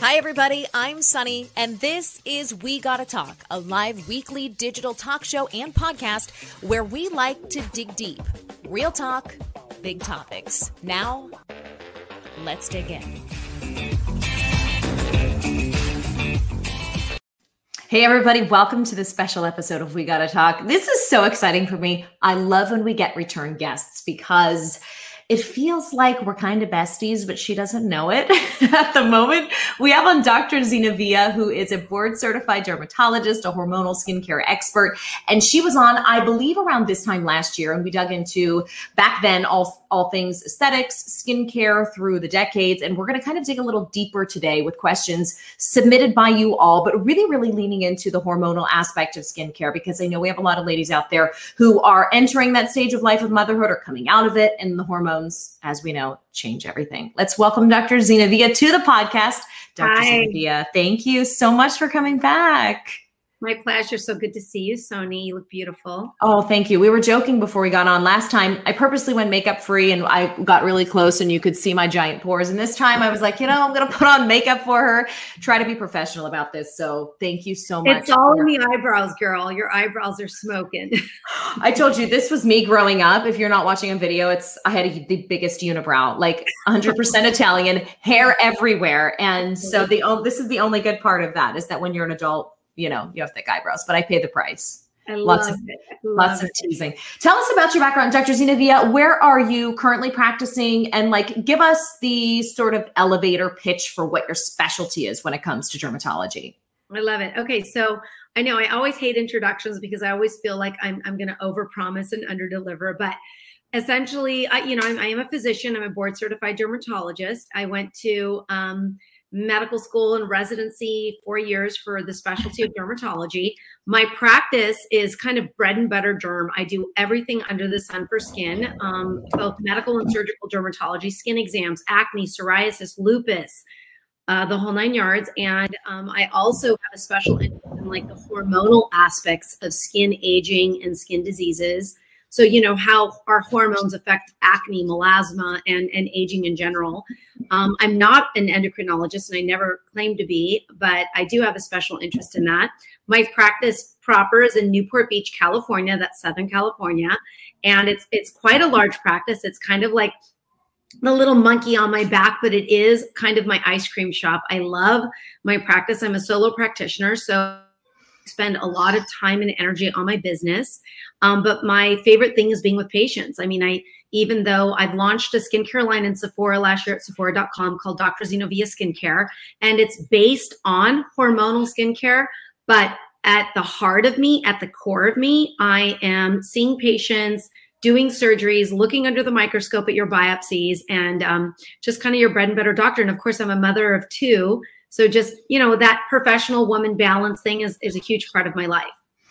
Hi, everybody. I'm Sonni, and this is We Gotta Talk, a live weekly digital talk show and podcast where we like to dig deep. Real talk, big topics. Now, let's dig in. Hey, everybody, welcome to this special episode of We Gotta Talk. This is so exciting for me. I love when we get return guests because it feels like we're kind of besties, but she doesn't know it at the moment. We have on Dr. Zenovia, who is a board certified dermatologist, a hormonal skincare expert. And she was on, I believe, around this time last year. And we dug into back then all, all things aesthetics, skincare through the decades. And we're going to kind of dig a little deeper today with questions submitted by you all, but really, really leaning into the hormonal aspect of skincare because I know we have a lot of ladies out there who are entering that stage of life of motherhood or coming out of it and the hormones as we know, change everything. Let's welcome Dr. Zenovia to the podcast. Dr. Hi. Zena thank you so much for coming back. My pleasure. So good to see you, Sonni. You look beautiful. Oh, thank you. We were joking before we got on last time. I purposely went makeup free and I got really close and you could see my giant pores. And this time I was like, you know, I'm going to put on makeup for her, try to be professional about this. So thank you so much. It's all in the eyebrows, girl. Your eyebrows are smoking. I told you this was me growing up. If you're not watching a video, it's I had a, the biggest unibrow, like 100% Italian, hair everywhere. And so the oh, this is the only good part of that is that when you're an adult, you know, you have thick eyebrows, but I pay the price. I Lots love of- it. Lots of it. teasing. Tell us about your background, Dr. Villa. Where are you currently practicing? And like, give us the sort of elevator pitch for what your specialty is when it comes to dermatology. I love it. Okay, so I know I always hate introductions because I always feel like I'm I'm going to overpromise and underdeliver, but essentially, I you know I'm, I am a physician. I'm a board certified dermatologist. I went to um, medical school and residency four years for the specialty of dermatology. My practice is kind of bread and butter derm. I do everything under the sun for skin, um, both medical and surgical dermatology, skin exams, acne, psoriasis, lupus uh, the whole nine yards. And um, I also have a special interest in like the hormonal aspects of skin aging and skin diseases. So, you know, how our hormones affect acne, melasma, and, and aging in general. Um, I'm not an endocrinologist and I never claim to be, but I do have a special interest in that. My practice proper is in Newport Beach, California. That's Southern California. And it's it's quite a large practice. It's kind of like the little monkey on my back, but it is kind of my ice cream shop. I love my practice. I'm a solo practitioner, so spend a lot of time and energy on my business. Um, but my favorite thing is being with patients. I mean, I even though I've launched a skincare line in Sephora last year at Sephora.com called Dr. Zenovia Skincare, and it's based on hormonal skincare, but at the heart of me, at the core of me, I am seeing patients doing surgeries, looking under the microscope at your biopsies, and um, just kind of your bread and butter doctor. And of course, I'm a mother of two. So just, you know, that professional woman balance thing is, is a huge part of my life.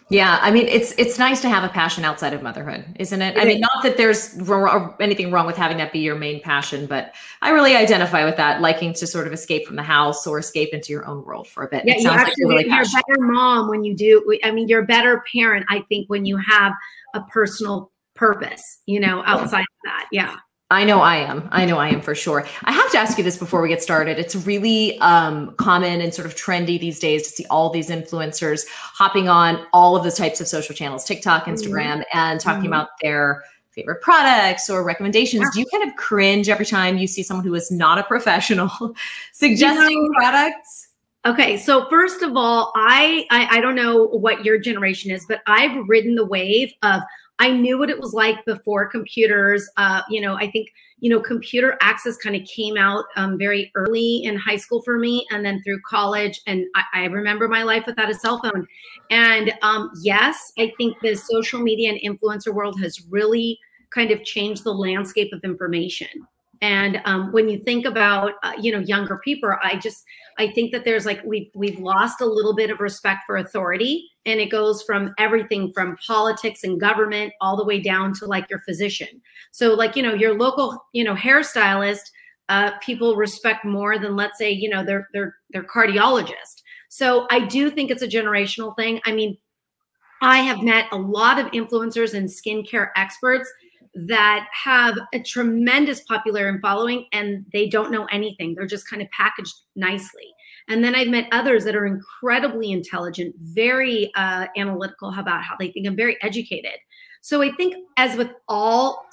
Yeah, I mean, it's it's nice to have a passion outside of motherhood, isn't it? I mean, not that there's wr- uh, anything wrong with having that be your main passion, but I really identify with that, liking to sort of escape from the house or escape into your own world for a bit. Yeah, it you sounds like actually, you're really you're a better mom when you do. I mean, you're a better parent, I think, when you have a personal purpose, you know, outside of that. Yeah. I know I am. I know I am for sure. I have to ask you this before we get started. It's really um, common and sort of trendy these days to see all these influencers hopping on all of those types of social channels, TikTok, Instagram, and talking Mhm. about their favorite products or recommendations. Do you kind of cringe every time you see someone who is not a professional suggesting know, products? Okay, so first of all, I, I I don't know what your generation is, but I've ridden the wave of I knew what it was like before computers. Uh, you know, I think you know computer access kind of came out um, very early in high school for me, and then through college. And I, I remember my life without a cell phone. And um, yes, I think the social media and influencer world has really kind of changed the landscape of information. And um, when you think about uh, you know younger people, I just I think that there's like we've we've lost a little bit of respect for authority, and it goes from everything from politics and government all the way down to like your physician. So like you know your local you know hairstylist, uh, people respect more than let's say you know their their their cardiologist. So I do think it's a generational thing. I mean, I have met a lot of influencers and skincare experts that have a tremendous popularity and following and they don't know anything. They're just kind of packaged nicely. And then I've met others that are incredibly intelligent, very uh, analytical about how they think, and very educated. So I think, as with all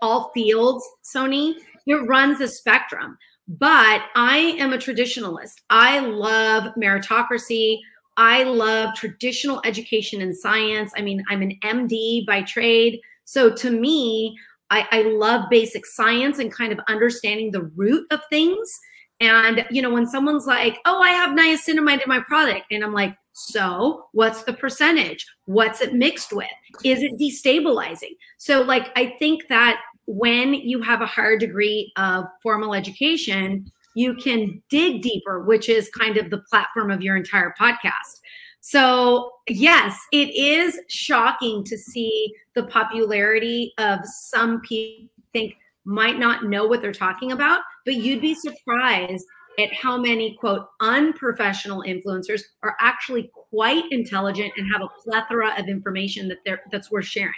all fields, Sonni, it runs a spectrum. But I am a traditionalist. I love meritocracy. I love traditional education and science. I mean, I'm an MD by trade. So to me, I, I love basic science and kind of understanding the root of things. And, you know, when someone's like, oh, I have niacinamide in my product, and I'm like, so what's the percentage? What's it mixed with? Is it destabilizing? So, like, I think that when you have a higher degree of formal education, you can dig deeper, which is kind of the platform of your entire podcast. So, yes, it is shocking to see the popularity of some people think might not know what they're talking about, but you'd be surprised at how many quote unprofessional influencers are actually quite intelligent and have a plethora of information that they're that's worth sharing.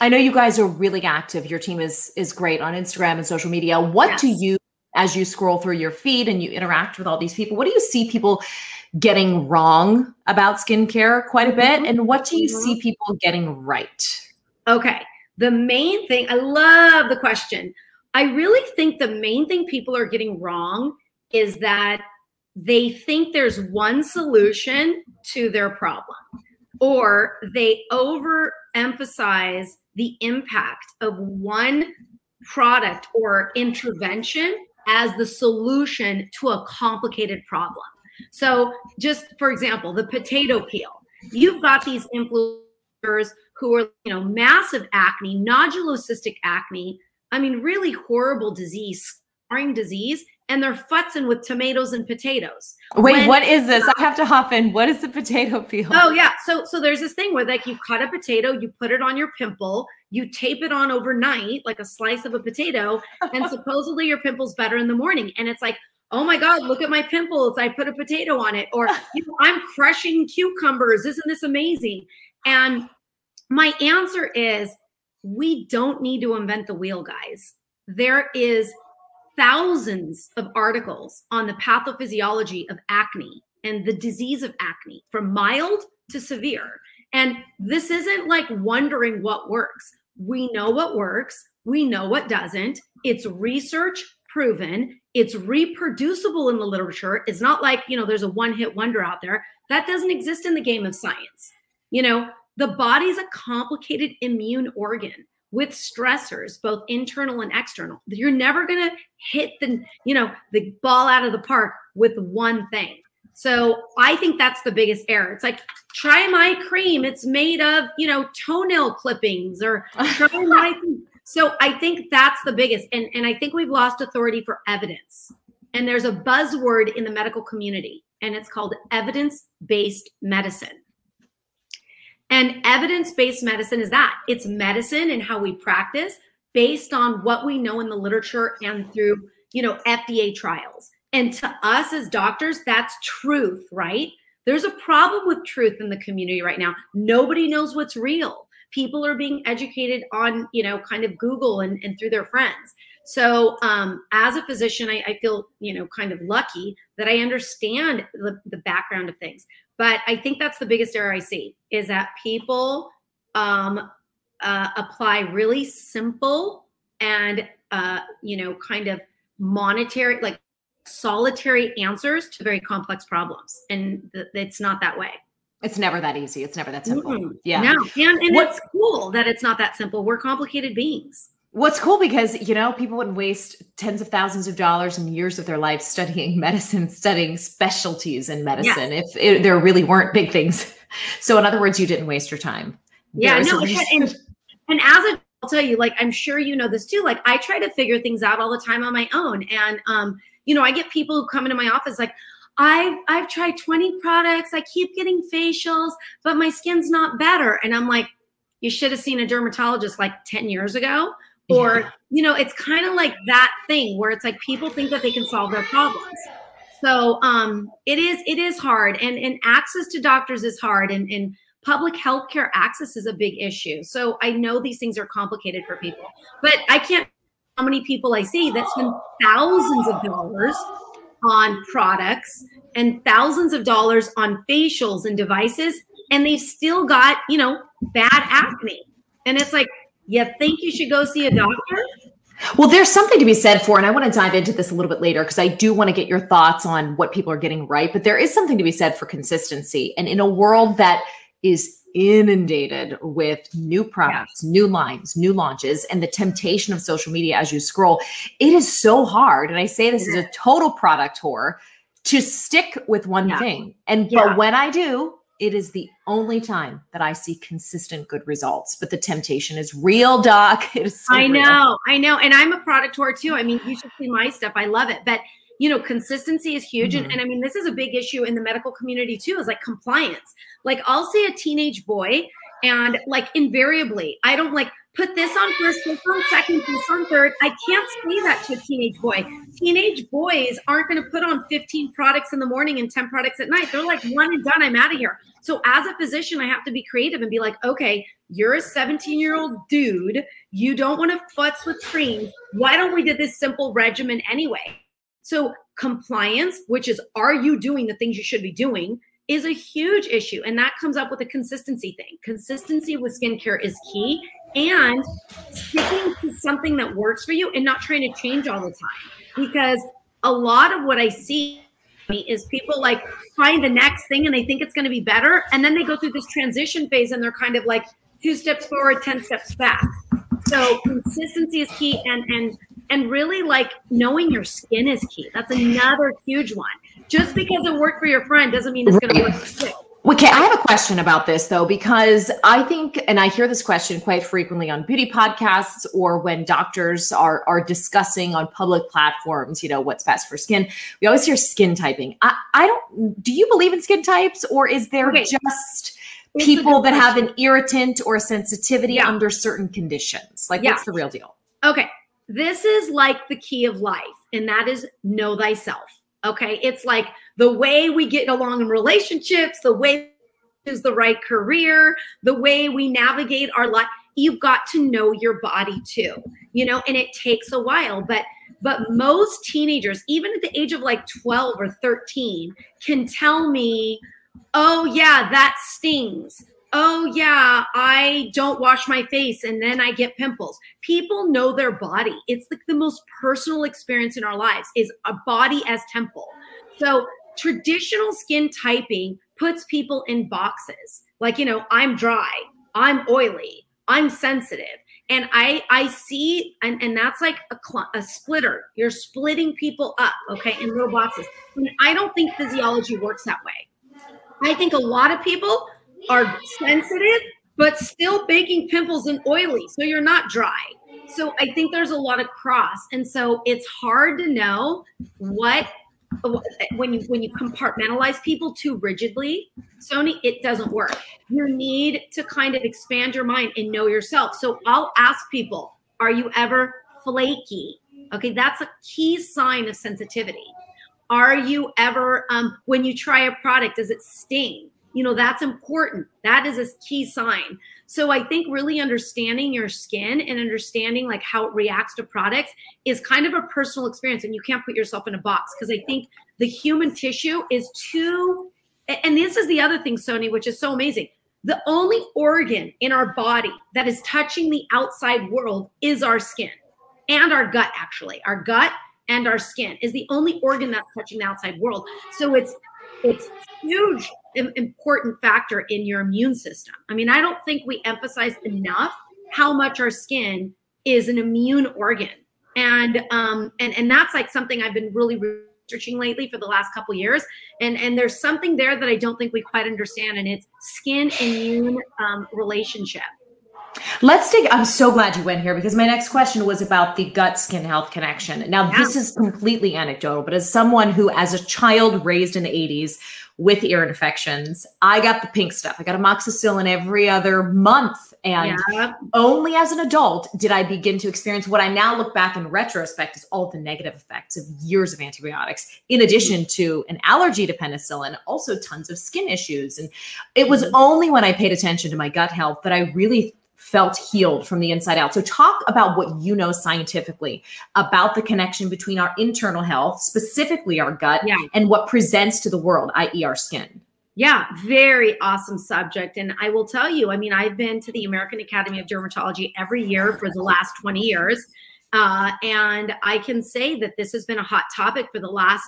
I know you guys are really active. Your team is is great on Instagram and social media. What yes. do you as you scroll through your feed and you interact with all these people, what do you see people getting wrong about skincare quite a bit? Mm-hmm. And what do you mm-hmm. see people getting right? Okay. The main thing, I love the question. I really think the main thing people are getting wrong is that they think there's one solution to their problem, or they overemphasize the impact of one product or intervention as the solution to a complicated problem. So, just for example, the potato peel. You've got these influencers who are, you know, massive acne, nodulocystic acne. I mean, really horrible disease, scarring disease, and they're futzing with tomatoes and potatoes. Wait, when, what is this? I have to hop in. What is the potato peel? Oh yeah, so so there's this thing where like you cut a potato, you put it on your pimple, you tape it on overnight like a slice of a potato, and supposedly your pimple's better in the morning. And it's like, oh my god, look at my pimples! I put a potato on it, or you know, I'm crushing cucumbers. Isn't this amazing? And my answer is, we don't need to invent the wheel, guys. There is thousands of articles on the pathophysiology of acne and the disease of acne from mild to severe. And this isn't like wondering what works. We know what works, we know what doesn't. It's research proven, it's reproducible in the literature. It's not like, you know, there's a one hit wonder out there. That doesn't exist in the game of science. You know, the body's a complicated immune organ with stressors both internal and external you're never going to hit the you know the ball out of the park with one thing so i think that's the biggest error it's like try my cream it's made of you know toenail clippings or try my so i think that's the biggest and and i think we've lost authority for evidence and there's a buzzword in the medical community and it's called evidence based medicine and evidence based medicine is that it's medicine and how we practice based on what we know in the literature and through, you know, FDA trials. And to us as doctors, that's truth, right? There's a problem with truth in the community right now. Nobody knows what's real. People are being educated on, you know, kind of Google and, and through their friends. So, um, as a physician, I, I, feel, you know, kind of lucky that I understand the, the background of things. But I think that's the biggest error I see is that people um, uh, apply really simple and uh, you know kind of monetary like solitary answers to very complex problems, and th- it's not that way. It's never that easy. It's never that simple. Mm-hmm. Yeah. No, and, and it's cool that it's not that simple. We're complicated beings. What's cool because you know people wouldn't waste tens of thousands of dollars and years of their life studying medicine, studying specialties in medicine yes. if it, there really weren't big things. So in other words, you didn't waste your time. Yeah, no, and, and, and as a I'll tell you, like I'm sure you know this too. Like I try to figure things out all the time on my own, and um, you know, I get people who come into my office like, I've I've tried 20 products, I keep getting facials, but my skin's not better, and I'm like, you should have seen a dermatologist like 10 years ago. Or yeah. you know it's kind of like that thing where it's like people think that they can solve their problems. So um it is it is hard. And and access to doctors is hard. And and public health care access is a big issue. So I know these things are complicated for people, but I can't how many people I see that spend thousands of dollars on products and thousands of dollars on facials and devices, and they've still got, you know, bad acne. And it's like, you think you should go see a doctor? Well, there's something to be said for, and I want to dive into this a little bit later because I do want to get your thoughts on what people are getting right. But there is something to be said for consistency. And in a world that is inundated with new products, yeah. new lines, new launches, and the temptation of social media as you scroll, it is so hard. And I say this as a total product whore to stick with one yeah. thing. And but when I do, it is the only time that I see consistent good results. But the temptation is real, Doc. It is. So I know, real. I know, and I'm a product whore too. I mean, you should see my stuff. I love it, but you know, consistency is huge, mm-hmm. and, and I mean, this is a big issue in the medical community too. Is like compliance. Like, I'll see a teenage boy, and like invariably, I don't like put this on first, this on second, this on third. I can't say that to a teenage boy. Teenage boys aren't going to put on 15 products in the morning and 10 products at night. They're like, one and done, I'm out of here. So as a physician, I have to be creative and be like, okay, you're a 17 year old dude. You don't want to futz with creams. Why don't we do this simple regimen anyway? So compliance, which is, are you doing the things you should be doing? is a huge issue. And that comes up with a consistency thing. Consistency with skincare is key and sticking to something that works for you and not trying to change all the time. Because a lot of what I see is people like find the next thing and they think it's going to be better. And then they go through this transition phase and they're kind of like two steps forward, 10 steps back. So consistency is key and, and, and really like knowing your skin is key. That's another huge one just because it worked for your friend doesn't mean it's going to work for you. Okay, I have a question about this though, because I think, and I hear this question quite frequently on beauty podcasts or when doctors are are discussing on public platforms, you know, what's best for skin. We always hear skin typing. I, I don't. Do you believe in skin types, or is there okay. just people that have an irritant or a sensitivity yeah. under certain conditions? Like, yeah. what's the real deal? Okay, this is like the key of life, and that is know thyself. Okay. It's like the way we get along in relationships, the way is the right career, the way we navigate our life. You've got to know your body too, you know, and it takes a while, but but most teenagers, even at the age of like 12 or 13, can tell me, oh, yeah, that stings oh yeah i don't wash my face and then i get pimples. People know their body. It's like the most personal experience in our lives is a body as temple. So traditional skin typing puts people in boxes. Like you know i'm dry i'm oily i'm sensitive and i i see and, and that's like a, cl- a splitter. You're splitting people up okay in little boxes. And i don't think physiology works that way. I think a lot of people are sensitive, but still baking pimples and oily. So you're not dry. So I think there's a lot of cross. And so it's hard to know what when you when you compartmentalize people too rigidly, Sonni, it doesn't work. You need to kind of expand your mind and know yourself. So I'll ask people, are you ever flaky? Okay, that's a key sign of sensitivity. Are you ever um, when you try a product, does it sting? You know that's important. That is a key sign. So i think really understanding your skin and understanding like how it reacts to products is kind of a personal experience and you can't put yourself in a box because i think the human tissue is too and this is the other thing sonni which is so amazing. The only organ in our body that is touching the outside world is our skin and our gut actually. Our gut and our skin is the only organ that's touching the outside world. So it's it's huge important factor in your immune system. I mean, I don't think we emphasize enough how much our skin is an immune organ. And um and and that's like something I've been really researching lately for the last couple years and and there's something there that I don't think we quite understand and it's skin immune um, relationship. Let's take. I'm so glad you went here because my next question was about the gut skin health connection. Now, yeah. this is completely anecdotal, but as someone who, as a child raised in the 80s, with ear infections. I got the pink stuff. I got amoxicillin every other month. And yeah. only as an adult did I begin to experience what I now look back in retrospect is all the negative effects of years of antibiotics, in addition to an allergy to penicillin, also tons of skin issues. And it was mm-hmm. only when I paid attention to my gut health that I really felt healed from the inside out. So, talk about what you know scientifically about the connection between our internal health, specifically our gut, yeah. and what presents to the world, i.e., our skin. Yeah, very awesome subject. And I will tell you, I mean, I've been to the American Academy of Dermatology every year for the last 20 years. Uh, and I can say that this has been a hot topic for the last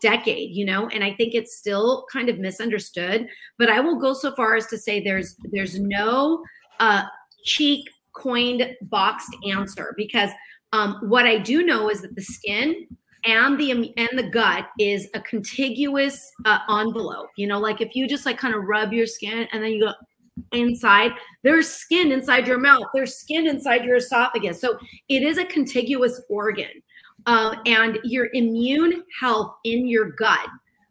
decade you know and i think it's still kind of misunderstood but i will go so far as to say there's there's no uh, cheek coined boxed answer because um, what I do know is that the skin and the and the gut is a contiguous uh, envelope. You know, like if you just like kind of rub your skin and then you go inside, there's skin inside your mouth, there's skin inside your esophagus. So it is a contiguous organ, uh, and your immune health in your gut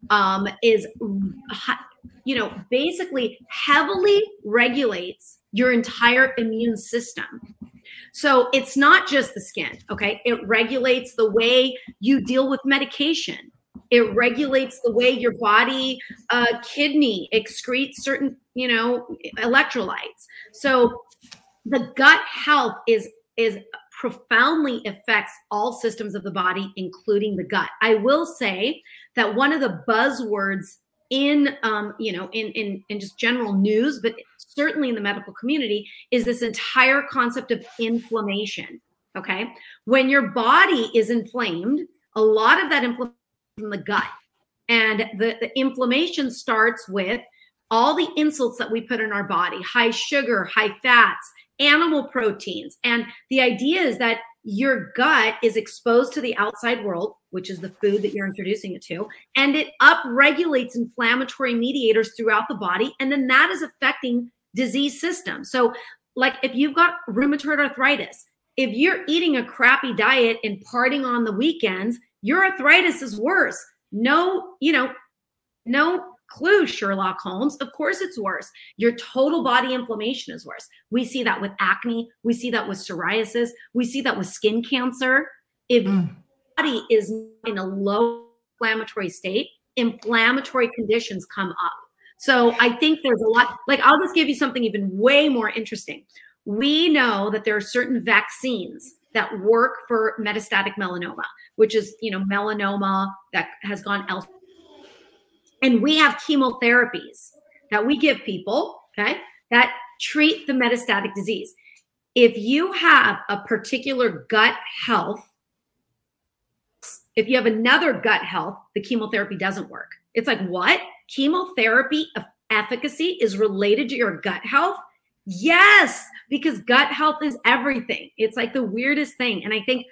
um, is, you know, basically heavily regulates your entire immune system. So it's not just the skin, okay? It regulates the way you deal with medication. It regulates the way your body, uh, kidney excretes certain, you know, electrolytes. So the gut health is is profoundly affects all systems of the body, including the gut. I will say that one of the buzzwords in um, you know in in in just general news, but certainly in the medical community, is this entire concept of inflammation. Okay. When your body is inflamed, a lot of that inflammation in the gut. And the, the inflammation starts with all the insults that we put in our body high sugar, high fats, animal proteins. And the idea is that your gut is exposed to the outside world, which is the food that you're introducing it to, and it upregulates inflammatory mediators throughout the body. And then that is affecting disease systems. So, like if you've got rheumatoid arthritis, if you're eating a crappy diet and partying on the weekends, your arthritis is worse. No, you know, no clue, Sherlock Holmes. Of course, it's worse. Your total body inflammation is worse. We see that with acne. We see that with psoriasis. We see that with skin cancer. If mm. body is in a low inflammatory state, inflammatory conditions come up. So I think there's a lot, like, I'll just give you something even way more interesting. We know that there are certain vaccines that work for metastatic melanoma, which is, you know, melanoma that has gone elsewhere. And we have chemotherapies that we give people, okay, that treat the metastatic disease. If you have a particular gut health, if you have another gut health, the chemotherapy doesn't work. It's like, what? chemotherapy efficacy is related to your gut health? Yes, because gut health is everything. It's like the weirdest thing. And I think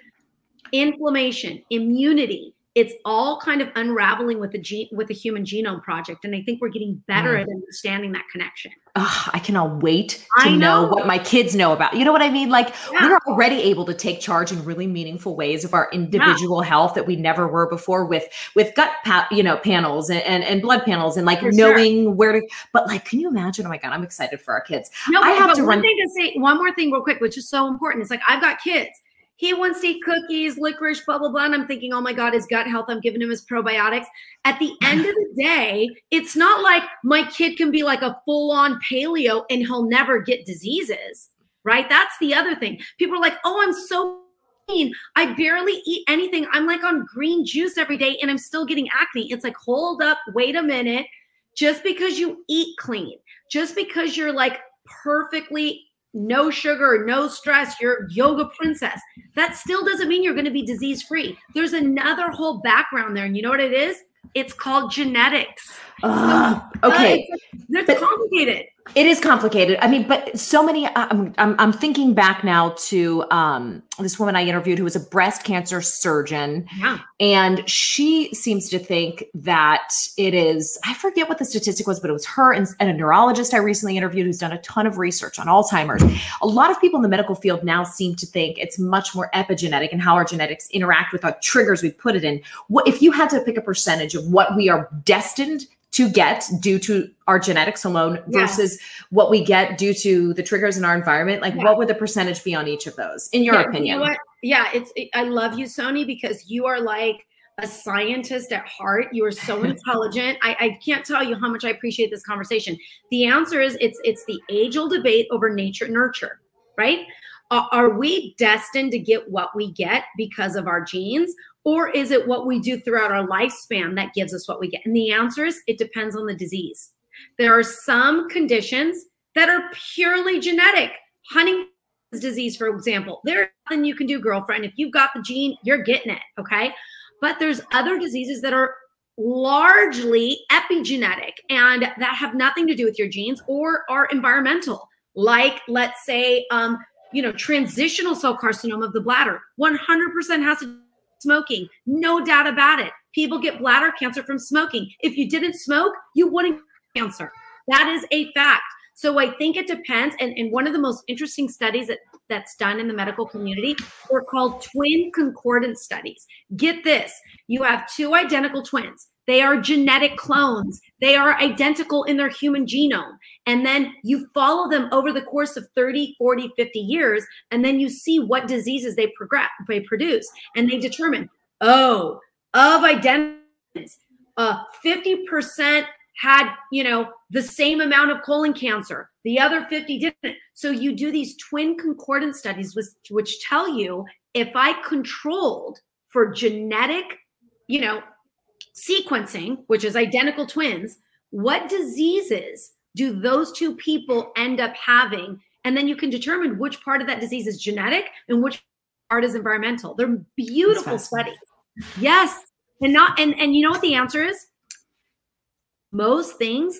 inflammation, immunity, it's all kind of unraveling with the gene with the human genome project and i think we're getting better mm. at understanding that connection oh, i cannot wait to know. know. what my kids know about you know what i mean like yeah. we're already able to take charge in really meaningful ways of our individual yeah. health that we never were before with with gut pa- you know panels and, and, and blood panels and like for knowing sure. where to but like can you imagine oh my god i'm excited for our kids no i have to one run thing to say one more thing real quick which is so important it's like i've got kids he wants to eat cookies, licorice, blah, blah, blah. And I'm thinking, oh my God, his gut health, I'm giving him his probiotics. At the end of the day, it's not like my kid can be like a full on paleo and he'll never get diseases, right? That's the other thing. People are like, oh, I'm so mean. I barely eat anything. I'm like on green juice every day and I'm still getting acne. It's like, hold up, wait a minute. Just because you eat clean, just because you're like perfectly no sugar, no stress, you're yoga princess. That still doesn't mean you're going to be disease free. There's another whole background there. And you know what it is? It's called genetics. Uh, okay. Uh, it's, it's complicated. It is complicated. I mean, but so many. I'm I'm, I'm thinking back now to um, this woman I interviewed who was a breast cancer surgeon, yeah. and she seems to think that it is. I forget what the statistic was, but it was her and, and a neurologist I recently interviewed who's done a ton of research on Alzheimer's. A lot of people in the medical field now seem to think it's much more epigenetic and how our genetics interact with our triggers we put it in. What if you had to pick a percentage of what we are destined to get due to our genetics alone versus what we get due to the triggers in our environment? Like, yeah. what would the percentage be on each of those, in your yeah, opinion? You know yeah, it's. It, I love you, Sonni, because you are like a scientist at heart. You are so intelligent. I, I can't tell you how much I appreciate this conversation. The answer is it's it's the age old debate over nature nurture, right? are we destined to get what we get because of our genes or is it what we do throughout our lifespan that gives us what we get? And the answer is it depends on the disease. There are some conditions that are purely genetic. Huntington's disease for example there's nothing you can do girlfriend. If you've got the gene you're getting it okay? But there's other diseases that are largely epigenetic and that have nothing to do with your genes or are environmental. Like let's say um, you know, transitional cell carcinoma of the bladder, 100% has to smoking. No doubt about it. People get bladder cancer from smoking. If you didn't smoke, you wouldn't cancer. That is a fact. So I think it depends. And, and one of the most interesting studies that, that's done in the medical community are called twin concordance studies. Get this you have two identical twins. They are genetic clones. They are identical in their human genome. And then you follow them over the course of 30, 40, 50 years, and then you see what diseases they progress, they produce. And they determine, oh, of identities, uh, 50% had, you know, the same amount of colon cancer. The other 50 didn't. So you do these twin concordance studies, which, which tell you if I controlled for genetic, you know, sequencing, which is identical twins, what diseases do those two people end up having? And then you can determine which part of that disease is genetic and which part is environmental. They're beautiful studies. Yes. And not and and you know what the answer is? Most things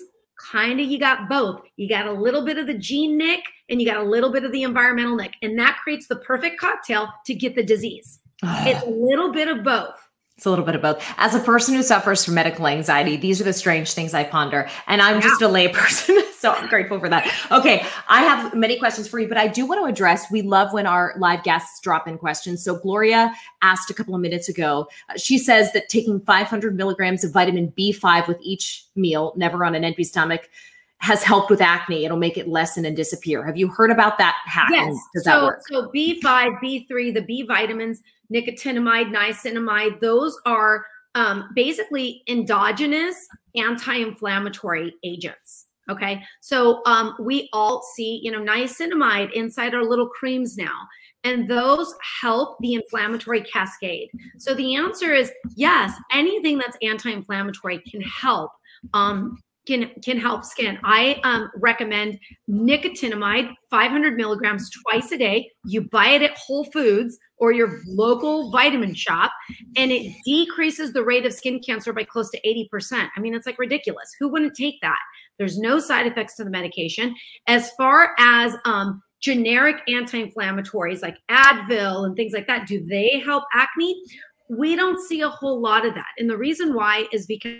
kind of you got both. You got a little bit of the gene nick and you got a little bit of the environmental nick. And that creates the perfect cocktail to get the disease. Ah. it's a little bit of both. It's a little bit of both. As a person who suffers from medical anxiety, these are the strange things I ponder. And I'm yeah. just a layperson, so I'm grateful for that. Okay, I have many questions for you, but I do want to address we love when our live guests drop in questions. So Gloria asked a couple of minutes ago. Uh, she says that taking 500 milligrams of vitamin B5 with each meal, never on an empty stomach, has helped with acne. It'll make it lessen and disappear. Have you heard about that hack? Yes. Does so? So B5, B3, the B vitamins nicotinamide, niacinamide, those are um, basically endogenous anti-inflammatory agents. Okay, so um, we all see, you know, niacinamide inside our little creams now, and those help the inflammatory cascade. So the answer is yes, anything that's anti-inflammatory can help. Um, can can help skin. I um, recommend nicotinamide, 500 milligrams twice a day. You buy it at Whole Foods or your local vitamin shop, and it decreases the rate of skin cancer by close to 80%. I mean, it's like ridiculous. Who wouldn't take that? There's no side effects to the medication. As far as um, generic anti-inflammatories like Advil and things like that, do they help acne? We don't see a whole lot of that. And the reason why is because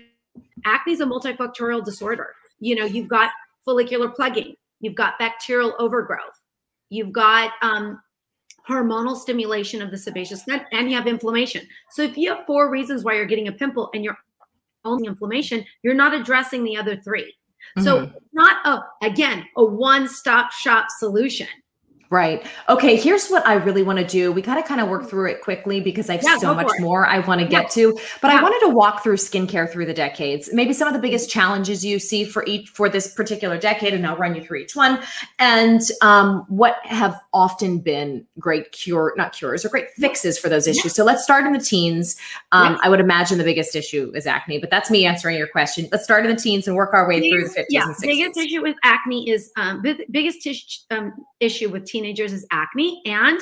acne is a multifactorial disorder. You know, you've got follicular plugging, you've got bacterial overgrowth, you've got um, hormonal stimulation of the sebaceous gland, and you have inflammation. So if you have four reasons why you're getting a pimple and you're only inflammation, you're not addressing the other 3 mm-hmm. So not a again a one-stop shop solution. Right. Okay. Here's what I really want to do. We got to kind of work through it quickly because I have yeah, so much more I want to get yeah. to. But yeah. I wanted to walk through skincare through the decades. Maybe some of the biggest challenges you see for each for this particular decade, and I'll run you through each one. And um, what have often been great cure, not cures, or great fixes for those issues. So let's start in the teens. Um, I would imagine the biggest issue is acne, but that's me answering your question. Let's start in the teens and work our way biggest, through the 50s and 60s. Biggest issue with acne is um, biggest t- um, issue with teenagers is acne and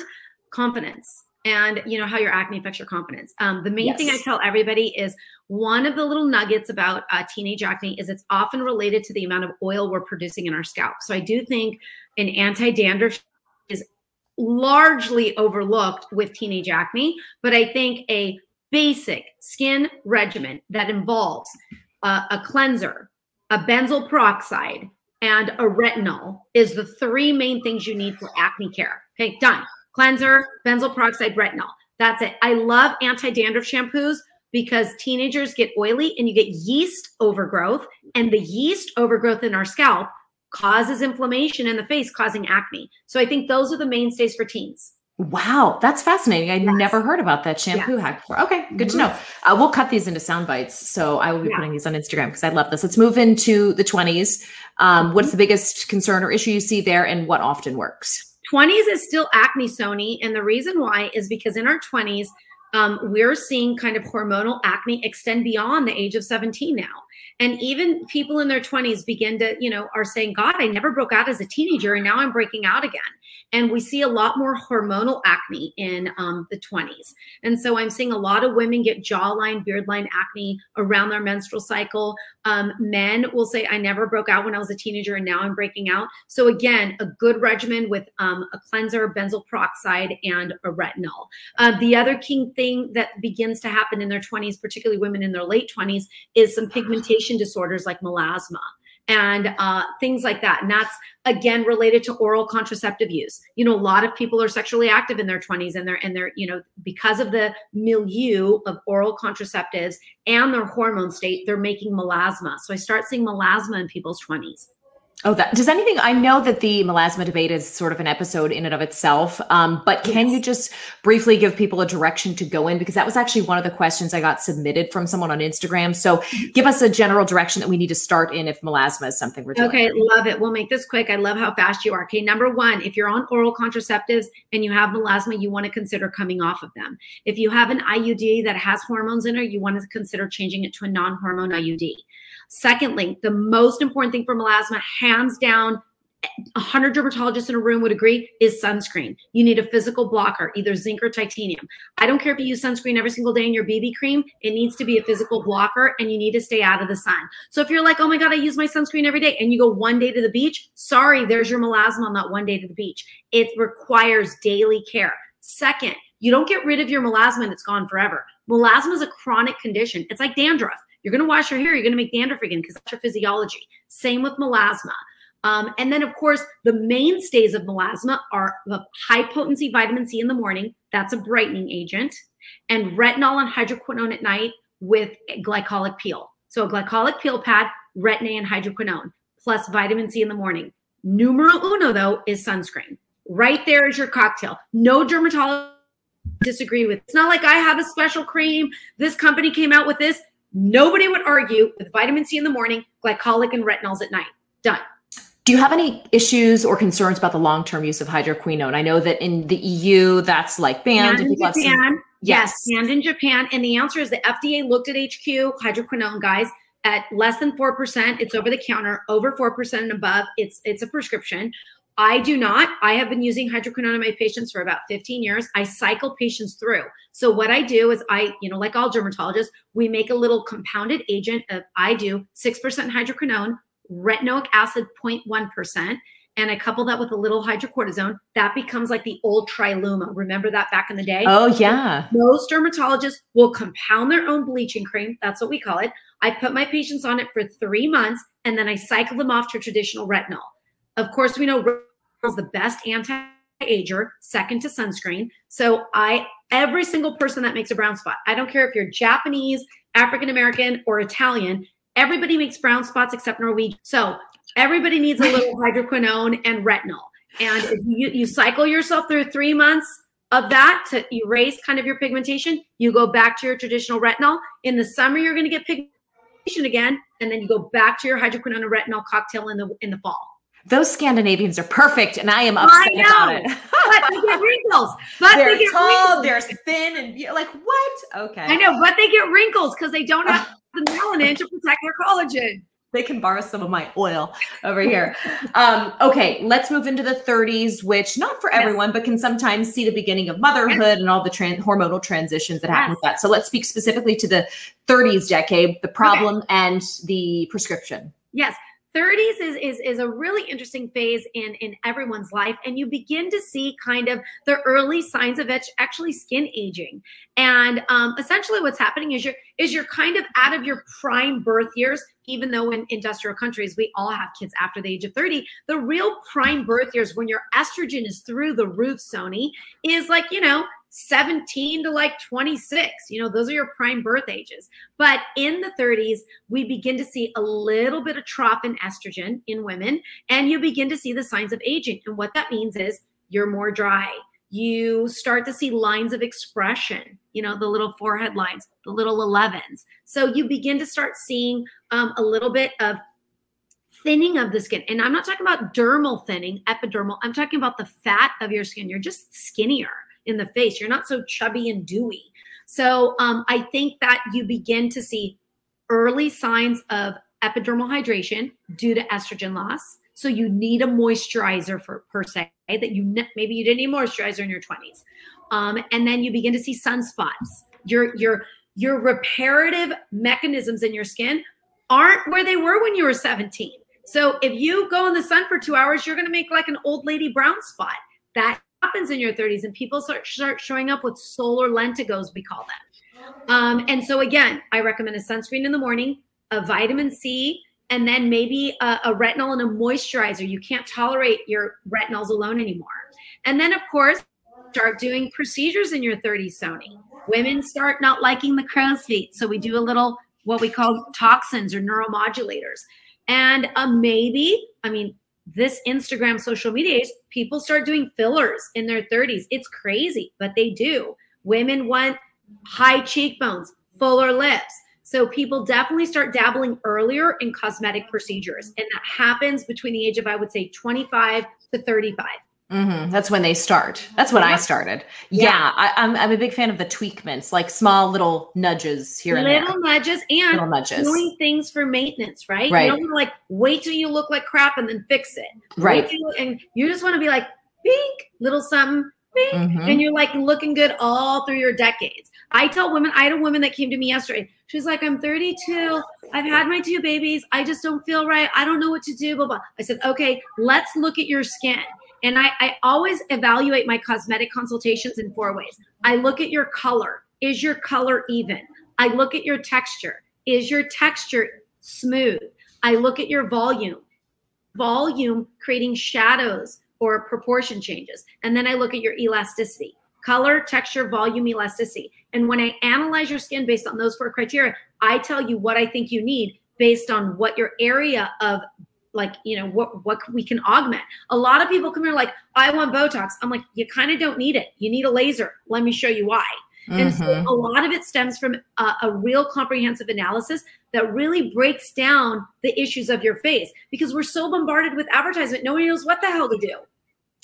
confidence and you know how your acne affects your confidence um, the main yes. thing i tell everybody is one of the little nuggets about uh, teenage acne is it's often related to the amount of oil we're producing in our scalp so i do think an anti-dandruff is largely overlooked with teenage acne but i think a basic skin regimen that involves uh, a cleanser a benzoyl peroxide and a retinol is the three main things you need for acne care. Okay, done. Cleanser, benzoyl peroxide, retinol. That's it. I love anti dandruff shampoos because teenagers get oily and you get yeast overgrowth and the yeast overgrowth in our scalp causes inflammation in the face, causing acne. So I think those are the mainstays for teens. Wow, that's fascinating. I yes. never heard about that shampoo yeah. hack before. Okay, good mm-hmm. to know. Uh, we'll cut these into sound bites. So I will be yeah. putting these on Instagram because I love this. Let's move into the 20s. Um, what's the biggest concern or issue you see there and what often works? 20s is still acne, Sonni. And the reason why is because in our 20s, um, we're seeing kind of hormonal acne extend beyond the age of 17 now. And even people in their 20s begin to, you know, are saying, God, I never broke out as a teenager and now I'm breaking out again. And we see a lot more hormonal acne in um, the 20s. And so I'm seeing a lot of women get jawline, beard line acne around their menstrual cycle. Um, men will say, I never broke out when I was a teenager and now I'm breaking out. So again, a good regimen with um, a cleanser, benzoyl peroxide, and a retinol. Uh, the other key thing that begins to happen in their 20s, particularly women in their late 20s, is some pigmentation disorders like melasma and uh, things like that. And that's again related to oral contraceptive use. You know, a lot of people are sexually active in their 20s and they're and they're, you know, because of the milieu of oral contraceptives and their hormone state, they're making melasma. So I start seeing melasma in people's 20s. Oh, that does anything? I know that the melasma debate is sort of an episode in and of itself, um, but can yes. you just briefly give people a direction to go in? Because that was actually one of the questions I got submitted from someone on Instagram. So give us a general direction that we need to start in if melasma is something we're doing. Okay, love it. We'll make this quick. I love how fast you are. Okay, number one, if you're on oral contraceptives and you have melasma, you want to consider coming off of them. If you have an IUD that has hormones in it, you want to consider changing it to a non hormone IUD. Secondly, the most important thing for melasma, hands down, 100 dermatologists in a room would agree is sunscreen. You need a physical blocker, either zinc or titanium. I don't care if you use sunscreen every single day in your BB cream, it needs to be a physical blocker and you need to stay out of the sun. So if you're like, oh my God, I use my sunscreen every day and you go one day to the beach, sorry, there's your melasma on that one day to the beach. It requires daily care. Second, you don't get rid of your melasma and it's gone forever. Melasma is a chronic condition. It's like dandruff. You're going to wash your hair. You're going to make dandruff again because that's your physiology. Same with melasma. Um, and then, of course, the mainstays of melasma are the high potency vitamin C in the morning. That's a brightening agent. And retinol and hydroquinone at night with glycolic peel. So a glycolic peel pad, retin-A and hydroquinone, plus vitamin C in the morning. Numero uno, though, is sunscreen. Right there is your cocktail. No dermatologist disagree with. It's not like I have a special cream. This company came out with this. Nobody would argue with vitamin C in the morning, glycolic and retinols at night. Done. Do you have any issues or concerns about the long-term use of hydroquinone? I know that in the EU, that's like banned. in Japan, some, yes. yes, banned in Japan. And the answer is the FDA looked at HQ hydroquinone, guys, at less than four percent. It's over the counter. Over four percent and above, it's it's a prescription. I do not. I have been using hydroquinone on my patients for about 15 years. I cycle patients through. So what I do is I, you know, like all dermatologists, we make a little compounded agent of I do 6% hydroquinone, retinoic acid 0.1%, and I couple that with a little hydrocortisone. That becomes like the old Tri-Luma. Remember that back in the day? Oh yeah. Most dermatologists will compound their own bleaching cream. That's what we call it. I put my patients on it for three months and then I cycle them off to traditional retinol. Of course, we know is the best anti-ager, second to sunscreen. So I every single person that makes a brown spot, I don't care if you're Japanese, African American, or Italian, everybody makes brown spots except Norwegian. So everybody needs a little hydroquinone and retinol. And if you, you cycle yourself through three months of that to erase kind of your pigmentation, you go back to your traditional retinol. In the summer, you're going to get pigmentation again, and then you go back to your hydroquinone and retinol cocktail in the in the fall those Scandinavians are perfect, and I am upset I about it. but they get wrinkles. But they're they get tall, wrinkles. they're thin, and you're like, what? Okay. I know, but they get wrinkles because they don't have the melanin to protect their collagen. They can borrow some of my oil over here. um, okay, let's move into the 30s, which not for everyone, but can sometimes see the beginning of motherhood yes. and all the trans- hormonal transitions that yes. happen with that. So let's speak specifically to the 30s decade, the problem okay. and the prescription. Yes. 30s is, is, is a really interesting phase in, in everyone's life. And you begin to see kind of the early signs of actually skin aging. And um, essentially what's happening is you're, is you're kind of out of your prime birth years, even though in industrial countries, we all have kids after the age of 30. The real prime birth years when your estrogen is through the roof, Sonni, is like, you know, 17 to like 26. You know, those are your prime birth ages. But in the 30s, we begin to see a little bit of trough in estrogen in women, and you begin to see the signs of aging. And what that means is you're more dry. You start to see lines of expression, you know, the little forehead lines, the little 11s. So you begin to start seeing um, a little bit of thinning of the skin. And I'm not talking about dermal thinning, epidermal. I'm talking about the fat of your skin. You're just skinnier in the face. You're not so chubby and dewy. So um, I think that you begin to see early signs of epidermal hydration due to estrogen loss. So you need a moisturizer for per se that you maybe you didn't need moisturizer in your 20s, um, and then you begin to see sunspots. Your your your reparative mechanisms in your skin aren't where they were when you were 17. So if you go in the sun for two hours, you're going to make like an old lady brown spot. That happens in your 30s, and people start, start showing up with solar lentigos, we call them. Um, and so again, I recommend a sunscreen in the morning, a vitamin C, and then maybe a, a retinol and a moisturizer. You can't tolerate your retinols alone anymore. And then, of course, start doing procedures in your 30s, Sonni. Women start not liking the crow's feet. So we do a little what we call toxins or neuromodulators. And uh, maybe, I mean, this Instagram social media age, people start doing fillers in their 30s. It's crazy, but they do. Women want high cheekbones, fuller lips. So people definitely start dabbling earlier in cosmetic procedures. And that happens between the age of, I would say, 25 to 35. Mm-hmm. That's when they start. That's when. I started. Yeah, yeah I, am I'm, I'm a big fan of the tweakments, like small little nudges here and little there. nudges and little nudges. doing things for maintenance, right? Right. You don't like wait till you look like crap and then fix it. Right. You, and you just want to be like, bink, little something, bink, mm-hmm. and you're like looking good all through your decades. I tell women, I had a woman that came to me yesterday. She's like, I'm 32. I've had my two babies. I just don't feel right. I don't know what to do. Blah blah. I said, okay, let's look at your skin and I, I always evaluate my cosmetic consultations in four ways. I look at your color. Is your color even? I look at your texture. Is your texture smooth? I look at your volume. Volume creating shadows or proportion changes. And then I look at your elasticity color, texture, volume, elasticity. And when I analyze your skin based on those four criteria, I tell you what I think you need based on what your area of like you know what what we can augment. A lot of people come here like i want botox. I'm like you kind of don't need it. You need a laser. Let me show you why. Mm-hmm. and so mm-hmm. a lot of it stems from a, a real comprehensive analysis that really breaks down the issues of your face because we're so bombarded with advertisement nobody knows what the hell to do.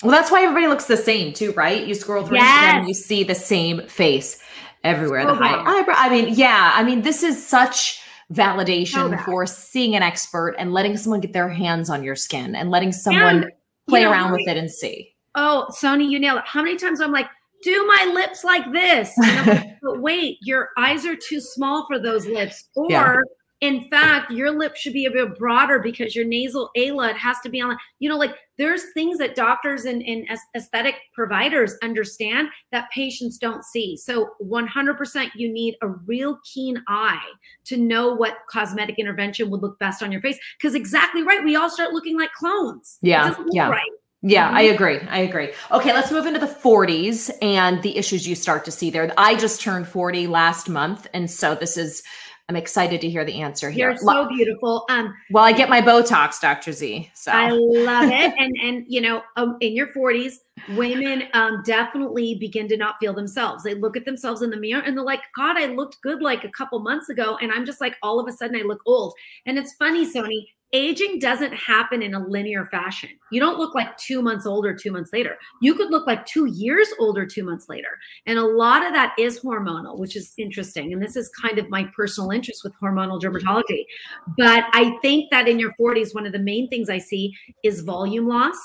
Well that's why everybody looks the same too right? You scroll through yes. Instagram and you see the same face everywhere. So the high. eyebrow i mean yeah i mean this is such validation for seeing an expert and letting someone get their hands on your skin and letting someone and, play you know, around with it and see. Oh, Sonni, you nailed it. How many times I'm like, do my lips like this? Like, but wait, your eyes are too small for those lips. Or yeah. In fact, your lip should be a bit broader because your nasal ala it has to be on. You know, like there's things that doctors and, and aesthetic providers understand that patients don't see. So 100% you need a real keen eye to know what cosmetic intervention would look best on your face. Because exactly right, we all start looking like clones. Yeah, yeah. Right. Yeah, I mm-hmm. agree. I agree. Okay, let's move into the 40s and the issues you start to see there. I just turned 40 last month. And so this is I'm excited to hear the answer here. You're so beautiful. Um, well, I get my Botox, Dr. Z. So I love it. and and you know, um, in your 40s, women um, definitely begin to not feel themselves. They look at themselves in the mirror and they're like, God, I looked good like a couple months ago, and I'm just like, all of a sudden, I look old. And it's funny, Sonni aging doesn't happen in a linear fashion. You don't look like two months older two months later. You could look like two years older two months later. And a lot of that is hormonal, which is interesting. And this is kind of my personal interest with hormonal dermatology. But I think that in your 40s, one of the main things I see is volume loss,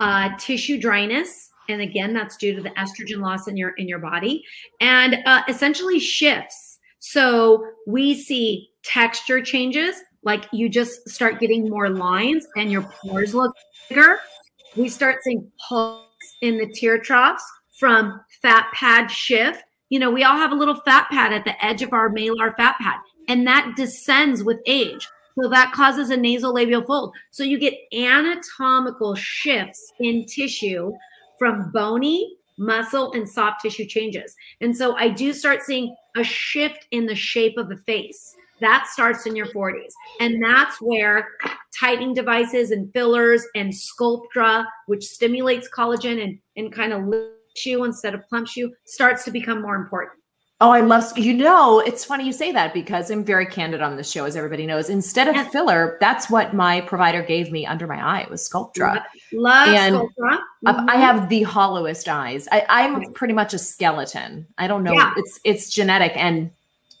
uh, tissue dryness. And again, that's due to the estrogen loss in your in your body, and uh, essentially shifts. So we see texture changes, like you just start getting more lines and your pores look bigger. We start seeing pulse in the tear troughs from fat pad shift. You know, we all have a little fat pad at the edge of our malar fat pad, and that descends with age. So that causes a nasolabial fold. So you get anatomical shifts in tissue from bony muscle and soft tissue changes. And so I do start seeing a shift in the shape of the face. That starts in your 40s. And that's where tightening devices and fillers and Sculptra, which stimulates collagen and, and kind of lifts you instead of plumps you, starts to become more important. Oh, I love you know, it's funny you say that because I'm very candid on this show, as everybody knows. Instead of yes. filler, that's what my provider gave me under my eye. It was Sculptra. Love and Sculptra. Mm-hmm. I have the hollowest eyes. I, am pretty much a skeleton. I don't know. Yeah. It's it's genetic, and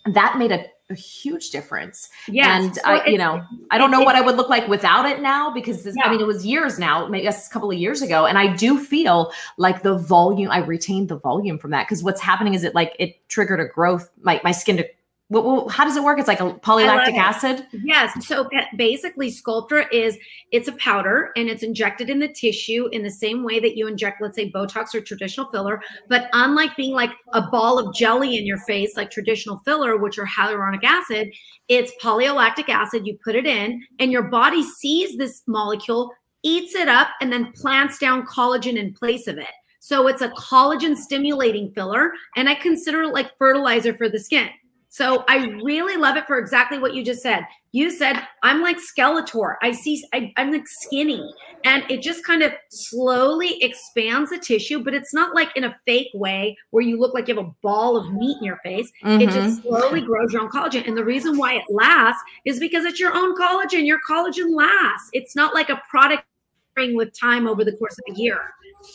that made a a huge difference. Yes. And I, you know, I don't know what I would look like without it now because this, yeah. I mean, it was years now, maybe a couple of years ago. And I do feel like the volume, I retained the volume from that because what's happening is it like it triggered a growth, like my skin to well, how does it work? It's like a polylactic acid. Yes. So basically, Sculptra is it's a powder and it's injected in the tissue in the same way that you inject, let's say, Botox or traditional filler. But unlike being like a ball of jelly in your face, like traditional filler, which are hyaluronic acid, it's polylactic acid. You put it in, and your body sees this molecule, eats it up, and then plants down collagen in place of it. So it's a collagen stimulating filler, and I consider it like fertilizer for the skin. So I really love it for exactly what you just said. You said, I'm like Skeletor. I see, I, am like skinny. And it just kind of slowly expands the tissue, but it's not like in a fake way where you look like you have a ball of meat in your face. Mm-hmm. It just slowly grows your own collagen. And the reason why it lasts is because it's your own collagen. Your collagen lasts. It's not like a product with time over the course of a year.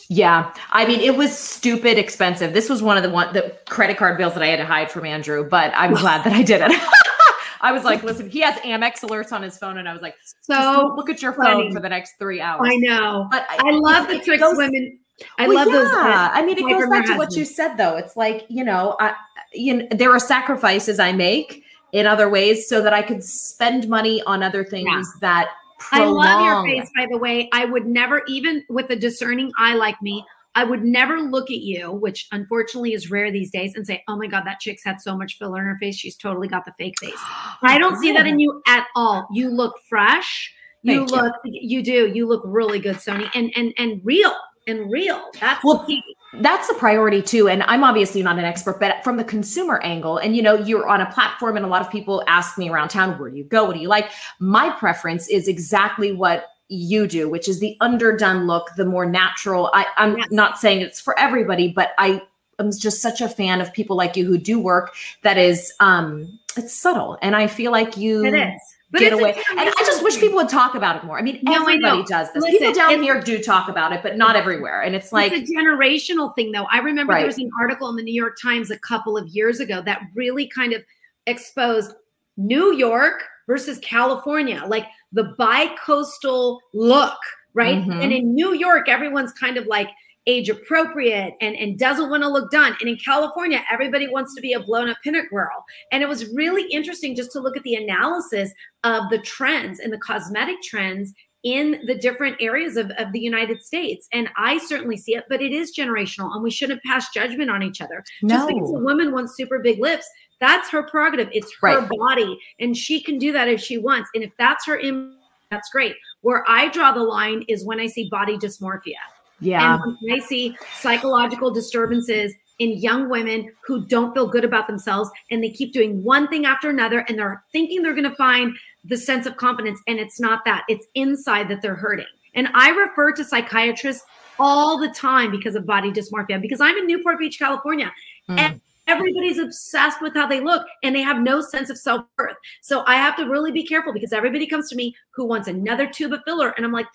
Yeah. I mean, it was stupid expensive. This was one of the one the credit card bills that I had to hide from Andrew, but I'm glad that I did it. I was like, listen, he has Amex alerts on his phone, and I was like, so look at your funny. phone for the next three hours. I know. But I, I love the tricks goes, women. I well, love yeah. those. I mean, it goes back to what you said, though. It's like you know, I, you know, there are sacrifices I make in other ways so that I could spend money on other things yeah. that prolong. I love your face, by the way. I would never, even with a discerning eye like me, I would never look at you, which unfortunately is rare these days, and say, "Oh my God, that chick's had so much filler in her face. She's totally got the fake face." I don't see that in you at all. You look fresh. You Thank look. You. you do. You look really good, Sonni, and and and real and real. That's well, key that's the priority too. And i'm obviously not an expert but from the consumer angle and you know you're on a platform and a lot of people ask me around town where do you go? What do you like? My preference is exactly what you do which is the underdone look the more natural. I, i'm yes. not saying it's for everybody but i am just such a fan of people like you who do work that is um it's subtle. And i feel like you it is but get away. And I just wish people would talk about it more. I mean, no, everybody I does this. Listen, people down here do talk about it, but not everywhere. And it's like it's a generational thing, though. I remember right. there was an article in the New York Times a couple of years ago that really kind of exposed New York versus California, like the bi-coastal look, right? Mm-hmm. And in New York, everyone's kind of like age appropriate and, and doesn't want to look done. And in California, everybody wants to be a blown up pinup girl. And it was really interesting just to look at the analysis of the trends and the cosmetic trends in the different areas of, of the United States. And I certainly see it, but it is generational and we shouldn't pass judgment on each other. No. Just because a woman wants super big lips, that's her prerogative. It's her right. body and she can do that if she wants. And if that's her image, that's great. Where I draw the line is when I see body dysmorphia. Yeah. And I see psychological disturbances in young women who don't feel good about themselves and they keep doing one thing after another and they're thinking they're going to find the sense of confidence and it's not that. It's inside that they're hurting. And I refer to psychiatrists all the time because of body dysmorphia because I'm in Newport Beach, California. Mm. And everybody's obsessed with how they look and they have no sense of self-worth. So I have to really be careful because everybody comes to me who wants another tube of filler and I'm like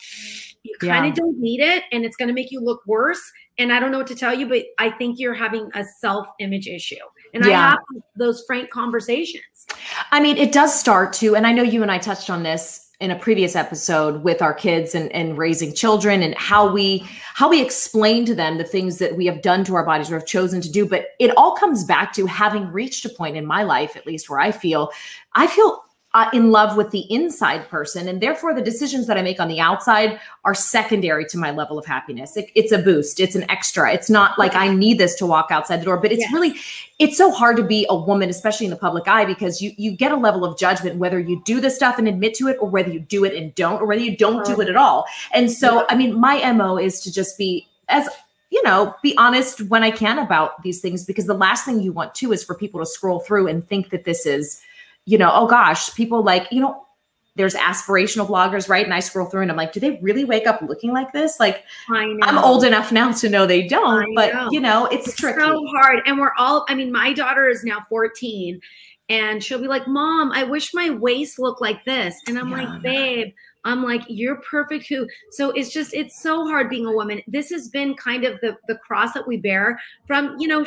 you kind of yeah. don't need it and it's going to make you look worse and i don't know what to tell you but i think you're having a self-image issue and yeah. i have those frank conversations i mean it does start to and i know you and i touched on this in a previous episode with our kids and, and raising children and how we how we explain to them the things that we have done to our bodies or have chosen to do. But it all comes back to having reached a point in my life at least where i feel i feel uh, in love with the inside person. And therefore, the decisions that I make on the outside are secondary to my level of happiness. It, it's a boost, it's an extra. It's not like I need this to walk outside the door, but it's really, it's so hard to be a woman, especially in the public eye, because you, you get a level of judgment whether you do this stuff and admit to it, or whether you do it and don't, or whether you don't do it at all. And so, I mean, my MO is to just be as you know, be honest when I can about these things because the last thing you want to is for people to scroll through and think that this is, you know, oh gosh, people like, you know, there's aspirational bloggers, right? And I scroll through and I'm like, do they really wake up looking like this? Like, I'm old enough now to know they don't, but know. you know, it's, it's tricky. so hard. And we're all, I mean, my daughter is now 14 and she'll be like, Mom, I wish my waist looked like this. And I'm yeah. like, babe, I'm like, you're perfect who. So it's just, it's so hard being a woman. This has been kind of the, the cross that we bear from, you know,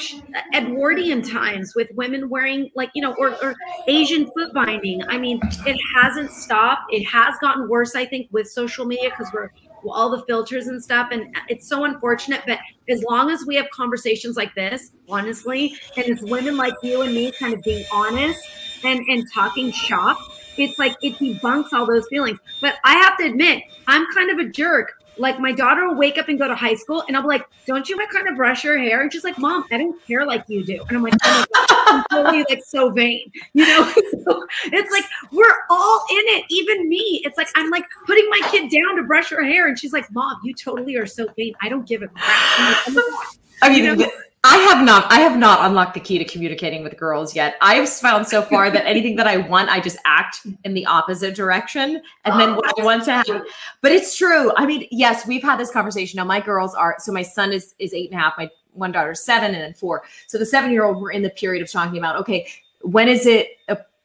Edwardian times with women wearing like, you know, or, or Asian foot binding. I mean, it hasn't stopped. It has gotten worse, I think, with social media because we're all the filters and stuff. And uh, it's so unfortunate. But as long as we have conversations like this, honestly, and it's women like you and me kind of being honest and, and talking shop, it's like it debunks all those feelings. But I have to admit, I'm kind of a jerk. Like my daughter will wake up and go to high school, and I'll be like, "Don't you want kind of brush your hair?" And she's like, "Mom, I don't care like you do." And I'm like, "Oh god, I'm totally like so vain," you know. so it's like we're all in it, even me. It's like I'm like putting my kid down to brush her hair, and she's like, "Mom, you totally are so vain. I don't give a crap." Oh I mean, you know? I have not. I have not unlocked the key to communicating with girls yet. I've found so far that anything that I want, I just act in the opposite direction, and then what I want to have. But it's true. I mean, yes, we've had this conversation. Now, my girls are. So my son is is eight and a half. My one daughter's seven, and then four. So the seven year old, we're in the period of talking about. Okay, when is it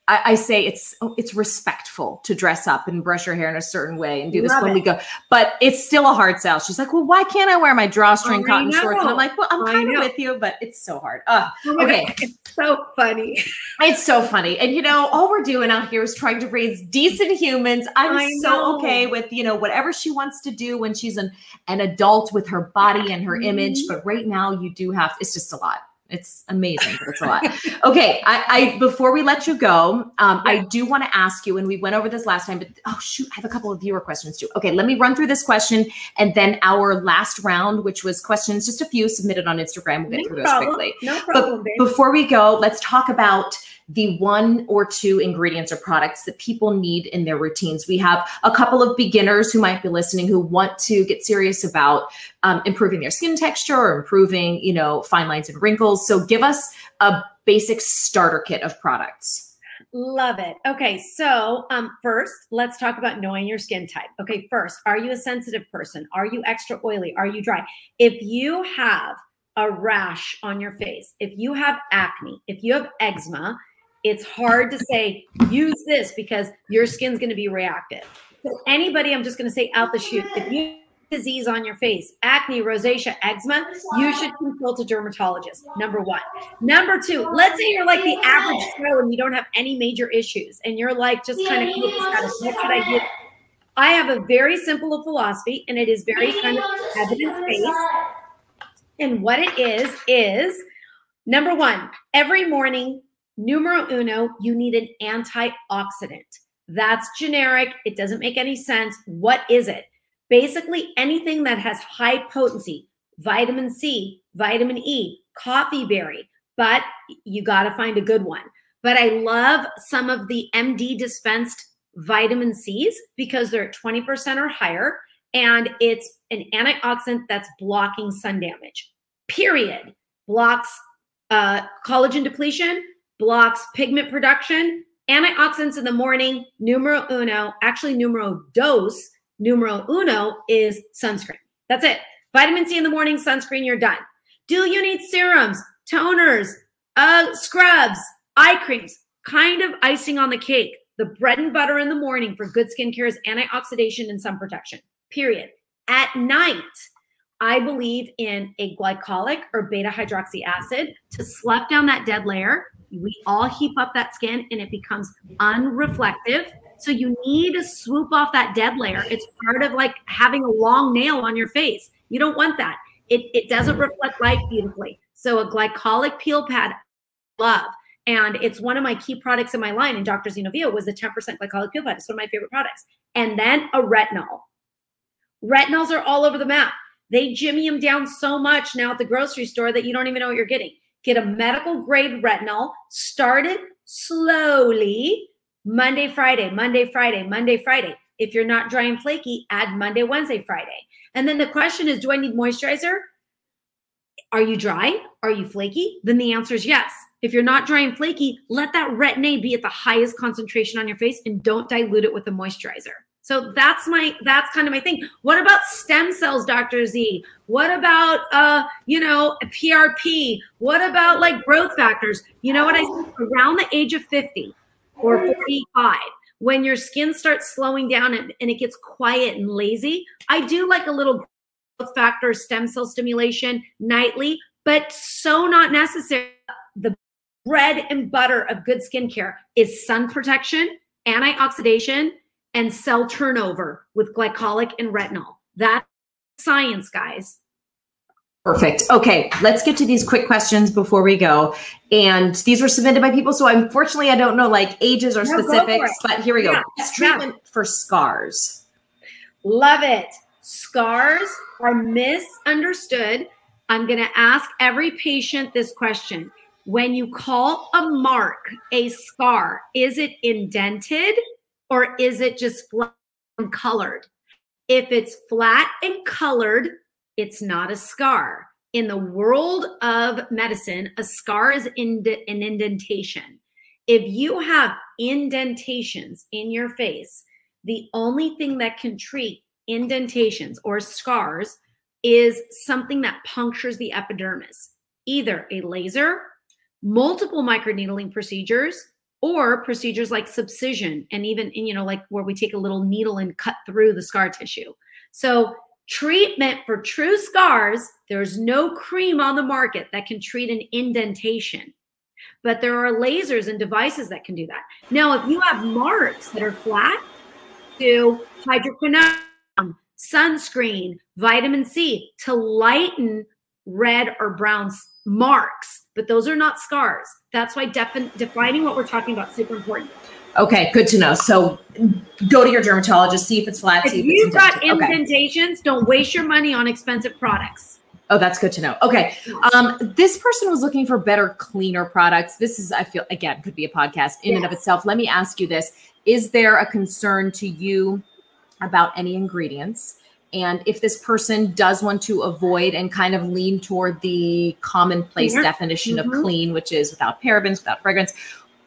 I, I, say it's oh, it's respectful to dress up and brush your hair in a certain way and do this Love when it. we go, but it's still a hard sell. She's like, "Well, why can't I wear my drawstring oh, cotton shorts?" And I'm like, "Well, I'm kind of with you, but it's so hard." Uh, okay, it's so funny. It's so funny, and you know, all we're doing out here is trying to raise decent humans. I'm I so know. okay with you know whatever she wants to do when she's an an adult with her body and her mm-hmm. image, but right now you do have. It's just a lot. It's amazing, but it's a lot. okay, I, I, before we let you go, um, I do want to ask you, and we went over this last time, but oh shoot, I have a couple of viewer questions too. Okay, let me run through this question, and then our last round, which was questions, just a few submitted on Instagram. We'll get no through problem. those quickly. No problem. But before we go, let's talk about the one or two ingredients or products that people need in their routines. We have a couple of beginners who might be listening who want to get serious about um, improving their skin texture or improving, you know, fine lines and wrinkles. So give us a basic starter kit of products. Love it. Okay, so um, first, let's talk about knowing your skin type. Okay, first, are you a sensitive person? Are you extra oily? Are you dry? If you have a rash on your face, if you have acne, if you have eczema, it's hard to say use this because your skin's going to be reactive. So anybody, I'm just going to say out the chute, if you have disease on your face, acne, rosacea, eczema, you should consult a dermatologist. Number one. Number two, let's say you're like the average Joe and you don't have any major issues and you're like just kind of what should I do? I have a very simple philosophy and it is very kind of evidence based. And what it is is number one, every morning Numero uno, you need an antioxidant. That's generic. It doesn't make any sense. What is it? Basically, anything that has high potency, vitamin C, vitamin E, coffee berry, but you got to find a good one. But I love some of the MD dispensed vitamin C's because they're 20% or higher. And it's an antioxidant that's blocking sun damage, period. Blocks uh, collagen depletion, blocks pigment production, antioxidants in the morning, numero uno, actually numero dos, numero uno is sunscreen. That's it. Vitamin C in the morning, sunscreen, you're done. Do you need serums, toners, uh, scrubs, eye creams? Kind of icing on the cake. The bread and butter in the morning for good skincare is antioxidation and sun protection, period. At night, I believe in a glycolic or beta hydroxy acid to slough down that dead layer we all heap up that skin and it becomes unreflective. So you need to swoop off that dead layer. It's part of like having a long nail on your face. You don't want that. It, it doesn't reflect light beautifully. So a glycolic peel pad, love. And it's one of my key products in my line in Dr. Zenovia was the 10% glycolic peel pad. It's one of my favorite products. And then a retinol. Retinols are all over the map. They jimmy them down so much now at the grocery store that you don't even know what you're getting get a medical grade retinol, start it slowly Monday, Friday, Monday, Friday, Monday, Friday. If you're not dry and flaky, add Monday, Wednesday, Friday. And then the question is, do I need moisturizer? Are you dry? Are you flaky? Then the answer is yes. If you're not dry and flaky, let that retin A be at the highest concentration on your face and don't dilute it with a moisturizer. So that's my that's kind of my thing. What about stem cells, Dr. Z? What about uh, you know, PRP? What about like growth factors? You know what I say around the age of 50 or 45, when your skin starts slowing down and, and it gets quiet and lazy, I do like a little growth factor stem cell stimulation nightly, but so not necessary. The bread and butter of good skincare is sun protection, antioxidation, and cell turnover with glycolic and retinol. That's science, guys. Perfect. Okay, let's get to these quick questions before we go. And these were submitted by people, so unfortunately, I don't know like ages or no, specifics, but here we go. Yeah. Best treatment yeah. for scars. Love it. Scars are misunderstood. I'm going to ask every patient this question. When you call a mark a scar, is it indented or is it just flat and colored? If it's flat and colored, it's not a scar. In the world of medicine, a scar is in an indentation. If you have indentations in your face, the only thing that can treat indentations or scars is something that punctures the epidermis, either a laser, multiple microneedling procedures, or procedures like subcision and even you know like where we take a little needle and cut through the scar tissue. So treatment for true scars there's no cream on the market that can treat an indentation. But there are lasers and devices that can do that. Now if you have marks that are flat do hydroquinone sunscreen vitamin c to lighten red or brown marks but those are not scars. That's why defi- defining what we're talking about is super important. Okay, good to know. So go to your dermatologist, see if it's flat. If, if you've got indentations, okay. don't waste your money on expensive products. Oh, that's good to know. Okay. Um, this person was looking for better, cleaner products. This is, I feel, again, could be a podcast in yes. and of itself. Let me ask you this Is there a concern to you about any ingredients? And if this person does want to avoid and kind of lean toward the commonplace mm-hmm. definition mm-hmm. of clean, which is without parabens, without fragrance,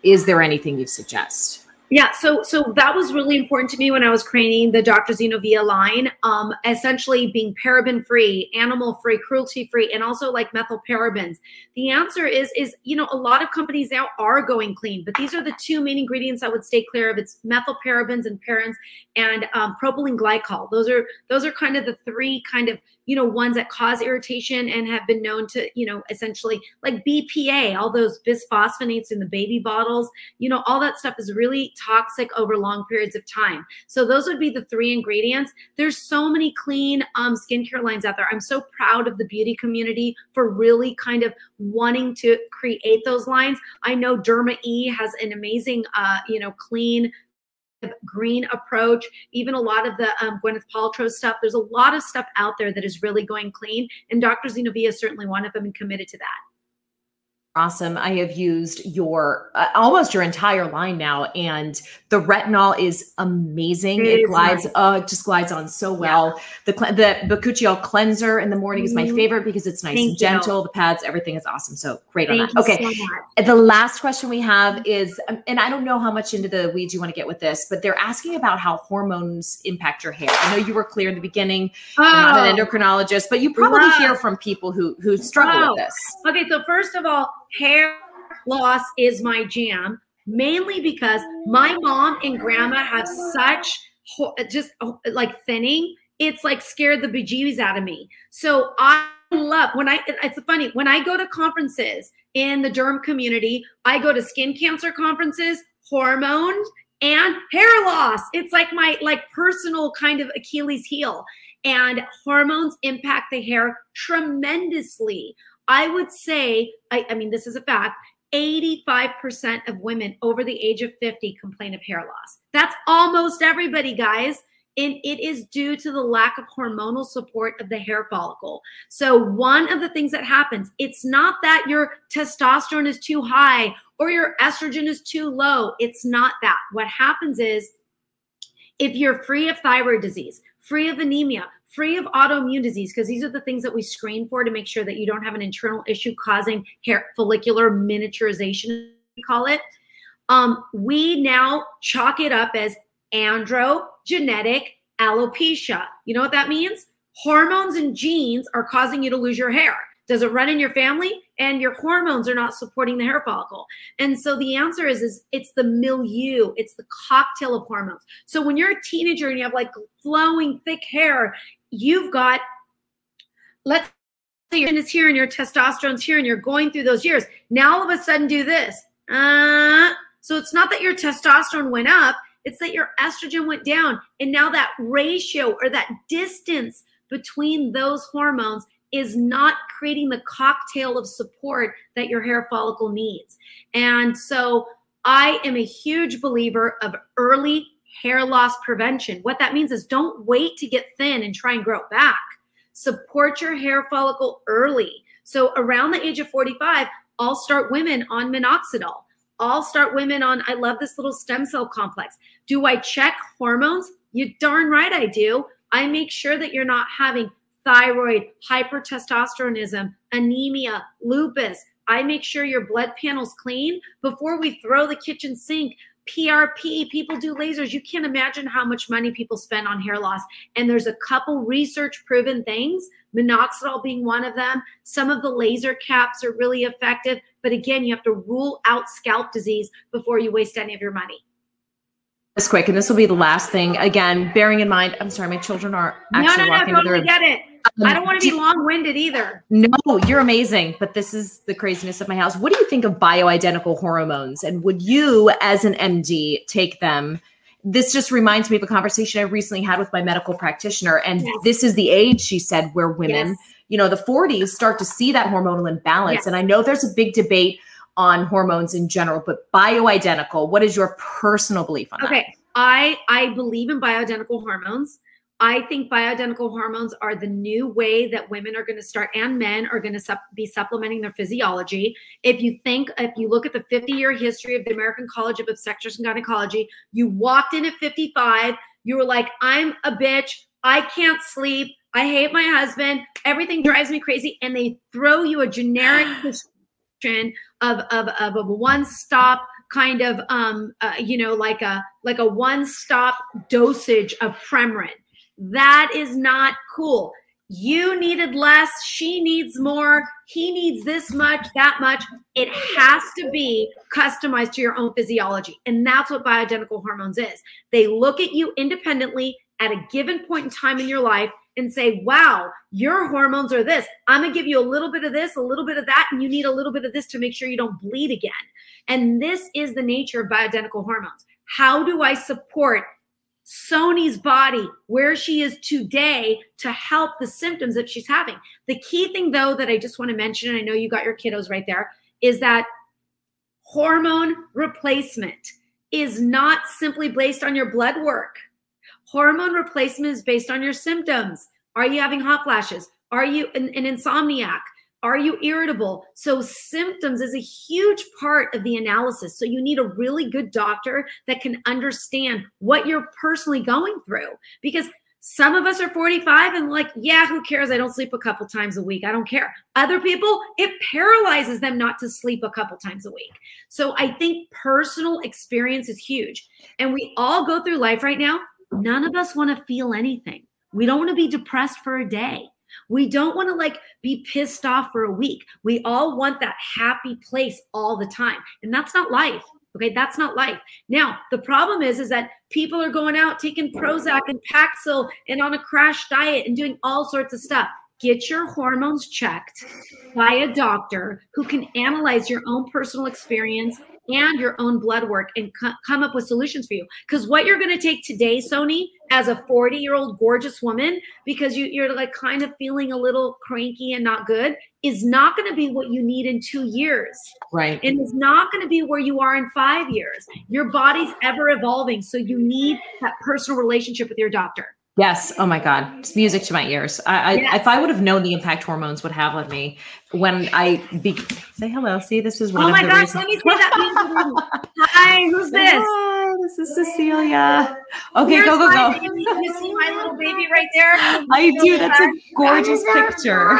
is there anything you suggest? Yeah, so so that was really important to me when I was creating the Dr. Zenovia line. Um, essentially being paraben free, animal free, cruelty free, and also like methyl parabens. The answer is is you know a lot of companies now are going clean, but these are the two main ingredients I would stay clear of. It's methyl parabens and parents and um, propylene glycol. Those are those are kind of the three kind of you know ones that cause irritation and have been known to you know essentially like BPA, all those bisphosphonates in the baby bottles. You know all that stuff is really toxic over long periods of time. So those would be the three ingredients. There's so many clean um, skincare lines out there. I'm so proud of the beauty community for really kind of wanting to create those lines. I know Derma E has an amazing, uh, you know, clean green approach, even a lot of the um, Gwyneth Paltrow stuff. There's a lot of stuff out there that is really going clean, and Dr. Zenovia is certainly one of them and committed to that. Awesome. I have used your uh, almost your entire line now, and the retinol is amazing. It, it glides, nice. uh, just glides on so well. Yeah. The the Bakuchiol cleanser in the morning is my mm-hmm. favorite because it's nice Thank and gentle. You. The pads, everything is awesome. So great Thank on that. Okay. So the last question we have is, um, and I don't know how much into the weeds you want to get with this, but they're asking about how hormones impact your hair. I know you were clear in the beginning. Oh. Not an oh. endocrinologist, but you probably wow. hear from people who who struggle wow. with this. Okay, so first of all hair loss is my jam, mainly because my mom and grandma have such just oh, like thinning. It's like scared the bejeebies out of me. So I love when I, it's funny, when I go to conferences in the derm community, I go to skin cancer conferences, hormones, and hair loss. It's like my like personal kind of Achilles heel. And hormones impact the hair tremendously. I would say, I, I mean, this is a fact. 85% of women over the age of 50 complain of hair loss. That's almost everybody, guys. And it is due to the lack of hormonal support of the hair follicle. So, one of the things that happens, it's not that your testosterone is too high or your estrogen is too low. It's not that. What happens is if you're free of thyroid disease, free of anemia, free of autoimmune disease, because these are the things that we screen for to make sure that you don't have an internal issue causing hair follicular miniaturization, we call it. Um, we now chalk it up as androgenetic alopecia. You know what that means? Hormones and genes are causing you to lose your hair. Does it run in your family? And your hormones are not supporting the hair follicle. And so the answer is, is it's the milieu, it's the cocktail of hormones. So when you're a teenager and you have like flowing thick hair, you've got, let's say your is here and your testosterone's here and you're going through those years. Now all of a sudden do this. Uh, so it's not that your testosterone went up, it's that your estrogen went down. And now that ratio or that distance between those hormones is not creating the cocktail of support that your hair follicle needs. And so I am a huge believer of early hair loss prevention. What that means is don't wait to get thin and try and grow it back. Support your hair follicle early. So around the age of 45, I'll start women on minoxidil. I'll start women on, I love this little stem cell complex. Do I check hormones? You darn right I do. I make sure that you're not having thyroid, hypertestosteronism, anemia, lupus. I make sure your blood panel's clean before we throw the kitchen sink. PRP, people do lasers. You can't imagine how much money people spend on hair loss. And there's a couple research proven things, minoxidil being one of them. Some of the laser caps are really effective. But again, you have to rule out scalp disease before you waste any of your money this quick, and this will be the last thing. Again, bearing in mind, I'm sorry, my children are actually no, no, walking no, totally get it. Um, I don't want to be long-winded either. No, you're amazing, but this is the craziness of my house. What do you think of bioidentical hormones, and would you, as an MD, take them? This just reminds me of a conversation I recently had with my medical practitioner, and yes. this is the age she said where women, yes. you know, the 40s start to see that hormonal imbalance, yes. and I know there's a big debate on hormones in general, but bioidentical, what is your personal belief on okay. that? Okay. I I believe in bioidentical hormones. I think bioidentical hormones are the new way that women are going to start and men are going to sup- be supplementing their physiology. If you think, if you look at the 50 year history of the American College of Obstetrics and Gynecology, you walked in at 55, you were like, I'm a bitch. I can't sleep. I hate my husband. Everything drives me crazy. And they throw you a generic of, of, of a one stop kind of um uh, you know like a like a one stop dosage of Premarin. That is not cool. You needed less, she needs more, he needs this much, that much. It has to be customized to your own physiology. And that's what bioidentical hormones is. They look at you independently at a given point in time in your life and say, wow, your hormones are this. I'm going to give you a little bit of this, a little bit of that, and you need a little bit of this to make sure you don't bleed again. And this is the nature of bioidentical hormones. How do I support Sonni's body where she is today to help the symptoms that she's having? The key thing, though, that I just want to mention, and I know you got your kiddos right there, is that hormone replacement is not simply based on your blood work Hormone replacement is based on your symptoms. Are you having hot flashes? Are you an, an insomniac? Are you irritable? So, symptoms is a huge part of the analysis. So, you need a really good doctor that can understand what you're personally going through because some of us are 45 and like, yeah, who cares? I don't sleep a couple times a week. I don't care. Other people, it paralyzes them not to sleep a couple times a week. So I think personal experience is huge. And we all go through life right now none of us want to feel anything. We don't want to be depressed for a day. We don't want to like be pissed off for a week. We all want that happy place all the time. And that's not life. Okay, that's not life. Now, the problem is is that people are going out taking Prozac and Paxil and on a crash diet and doing all sorts of stuff. Get your hormones checked by a doctor who can analyze your own personal experience and your own blood work and co- come up with solutions for you. Because what you're going to take today, Sonni, as a 40 year old gorgeous woman, because you, you're like kind of feeling a little cranky and not good, is not going to be what you need in two years. Right. And it's not going to be where you are in five years. Your body's ever evolving. So you need that personal relationship with your doctor. Yes. Oh my God. It's music to my ears. I, yes. If I would have known the impact hormones would have on me when I be say hello. See, this is one oh my gosh, reasons. let me see that. Hi, who's this? Hi, this is Cecilia. Okay, Here's go, go, go. baby. You see my little baby right there? I do. That's a gorgeous That is a picture.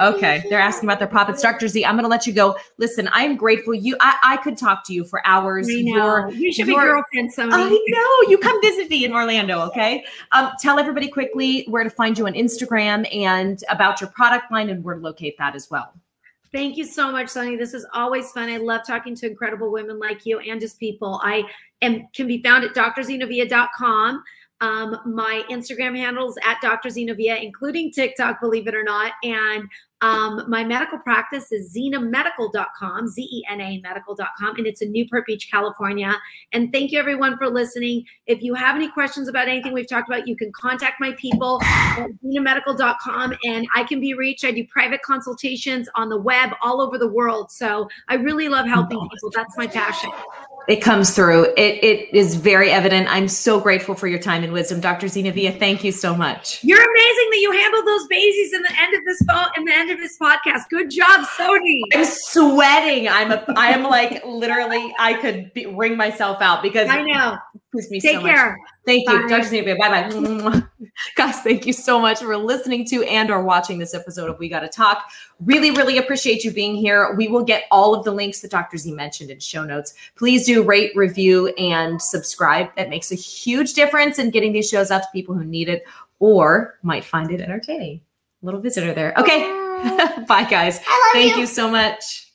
Okay, they're asking about their puppets. Dr. Z, I'm going to let you go. Listen, I'm grateful. You, I, I could talk to you for hours. I know. We should be girlfriends, Sonni. I know. You come visit me in Orlando, okay? Um, tell everybody quickly where to find you on Instagram and about your product line and where to locate that as well. Thank you so much, Sonni. This is always fun. I love talking to incredible women like you and just people. I am can be found at drzenovia.com. Um, my Instagram handles at Dr. Zenovia, including TikTok, believe it or not. And um, my medical practice is zenamedical.com, Z E N A medical.com, and it's in Newport Beach, California. And thank you everyone for listening. If you have any questions about anything we've talked about, you can contact my people at zenamedical.com and I can be reached. I do private consultations on the web all over the world. So I really love helping people. That's my passion. It comes through. It, it is very evident. I'm so grateful for your time and wisdom. Dr. Zenovia, thank you so much. You're amazing that you handled those babies in the end of this phone in the end of this podcast. Good job, Sonni. I'm sweating. I'm a, I am like literally, I could be, wring myself out because I know. Gives me Take so much care. Thank you, Dr. Zenovia. Bye bye. Guys, thank you so much for listening to and or watching this episode of We Gotta Talk. Really, really appreciate you being here. We will get all of the links that Dr. Z mentioned in show notes. Please do rate, review, and subscribe. That makes a huge difference in getting these shows out to people who need it or might find it entertaining. Little visitor there. Okay. Bye. Guys. I love Thank you. you so much.